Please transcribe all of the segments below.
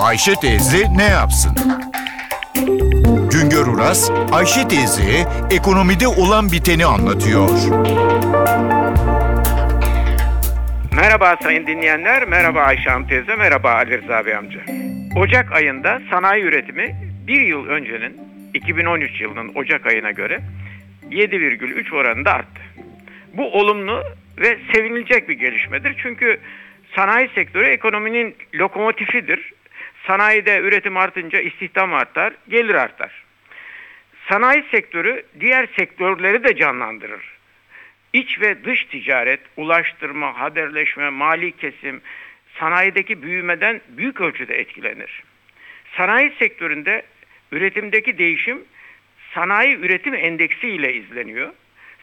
Ayşe teyze ne yapsın? Güngör Uras, Ayşe teyzeye ekonomide olan biteni anlatıyor. Merhaba sayın dinleyenler, merhaba Ayşe Hanım teyze, merhaba Ali Rıza Bey amca. Ocak ayında sanayi üretimi bir yıl öncenin 2013 yılının Ocak ayına göre 7,3 oranında arttı. Bu olumlu ve sevinilecek bir gelişmedir. Çünkü sanayi sektörü ekonominin lokomotifidir. Sanayide üretim artınca istihdam artar, gelir artar. Sanayi sektörü diğer sektörleri de canlandırır. İç ve dış ticaret, ulaştırma, haberleşme, mali kesim, sanayideki büyümeden büyük ölçüde etkilenir. Sanayi sektöründe üretimdeki değişim sanayi üretim endeksi ile izleniyor.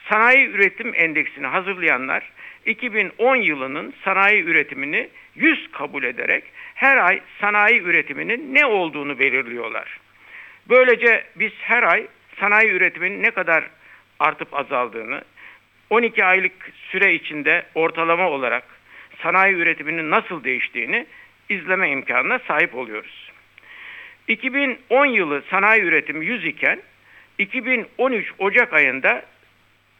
Sanayi üretim endeksini hazırlayanlar 2010 yılının sanayi üretimini 100 kabul ederek her ay sanayi üretiminin ne olduğunu belirliyorlar. Böylece biz her ay sanayi üretiminin ne kadar artıp azaldığını, 12 aylık süre içinde ortalama olarak sanayi üretiminin nasıl değiştiğini izleme imkanına sahip oluyoruz. 2010 yılı sanayi üretimi 100 iken 2013 Ocak ayında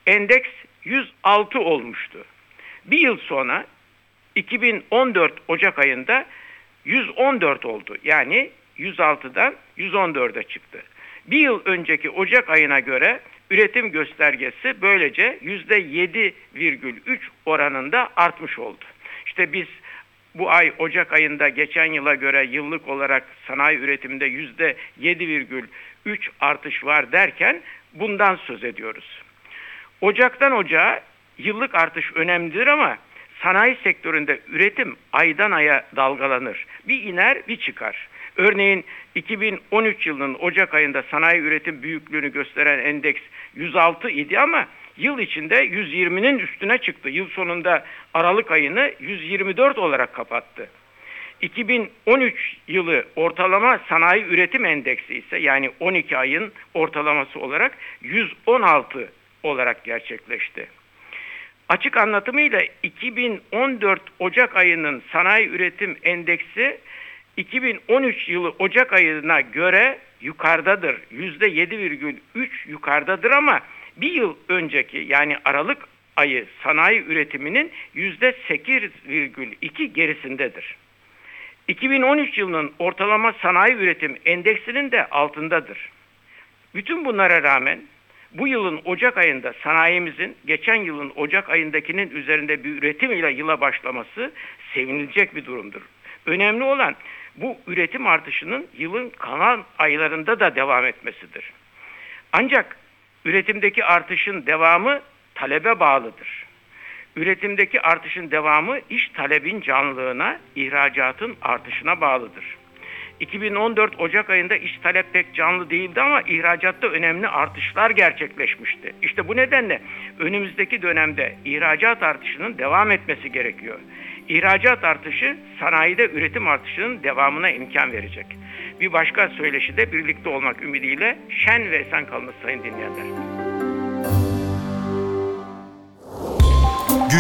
endeks 106 olmuştu. Bir yıl sonra 2014 Ocak ayında 114 oldu. Yani 106'dan 114'e çıktı. Bir yıl önceki Ocak ayına göre üretim göstergesi böylece %7,3 oranında artmış oldu. İşte biz bu ay Ocak ayında geçen yıla göre yıllık olarak sanayi üretiminde %7,3 artış var derken bundan söz ediyoruz. Ocaktan Ocağa yıllık artış önemlidir ama sanayi sektöründe üretim aydan aya dalgalanır. Bir iner bir çıkar. Örneğin 2013 yılının Ocak ayında sanayi üretim büyüklüğünü gösteren endeks 106 idi ama yıl içinde 120'nin üstüne çıktı. Yıl sonunda Aralık ayını 124 olarak kapattı. 2013 yılı ortalama sanayi üretim endeksi ise yani 12 ayın ortalaması olarak 116 olarak gerçekleşti. Açık anlatımıyla 2014 Ocak ayının sanayi üretim endeksi 2013 yılı Ocak ayına göre yukarıdadır. %7,3 yukarıdadır ama bir yıl önceki yani Aralık ayı sanayi üretiminin %8,2 gerisindedir. 2013 yılının ortalama sanayi üretim endeksinin de altındadır. Bütün bunlara rağmen bu yılın Ocak ayında sanayimizin geçen yılın Ocak ayındakinin üzerinde bir üretim ile yıla başlaması sevinilecek bir durumdur. Önemli olan bu üretim artışının yılın kalan aylarında da devam etmesidir. Ancak üretimdeki artışın devamı talebe bağlıdır. Üretimdeki artışın devamı iş talebin canlılığına, ihracatın artışına bağlıdır. 2014 Ocak ayında iş talep pek canlı değildi ama ihracatta önemli artışlar gerçekleşmişti. İşte bu nedenle önümüzdeki dönemde ihracat artışının devam etmesi gerekiyor. İhracat artışı sanayide üretim artışının devamına imkan verecek. Bir başka söyleşide birlikte olmak ümidiyle şen ve esen kalınız sayın dinleyenler.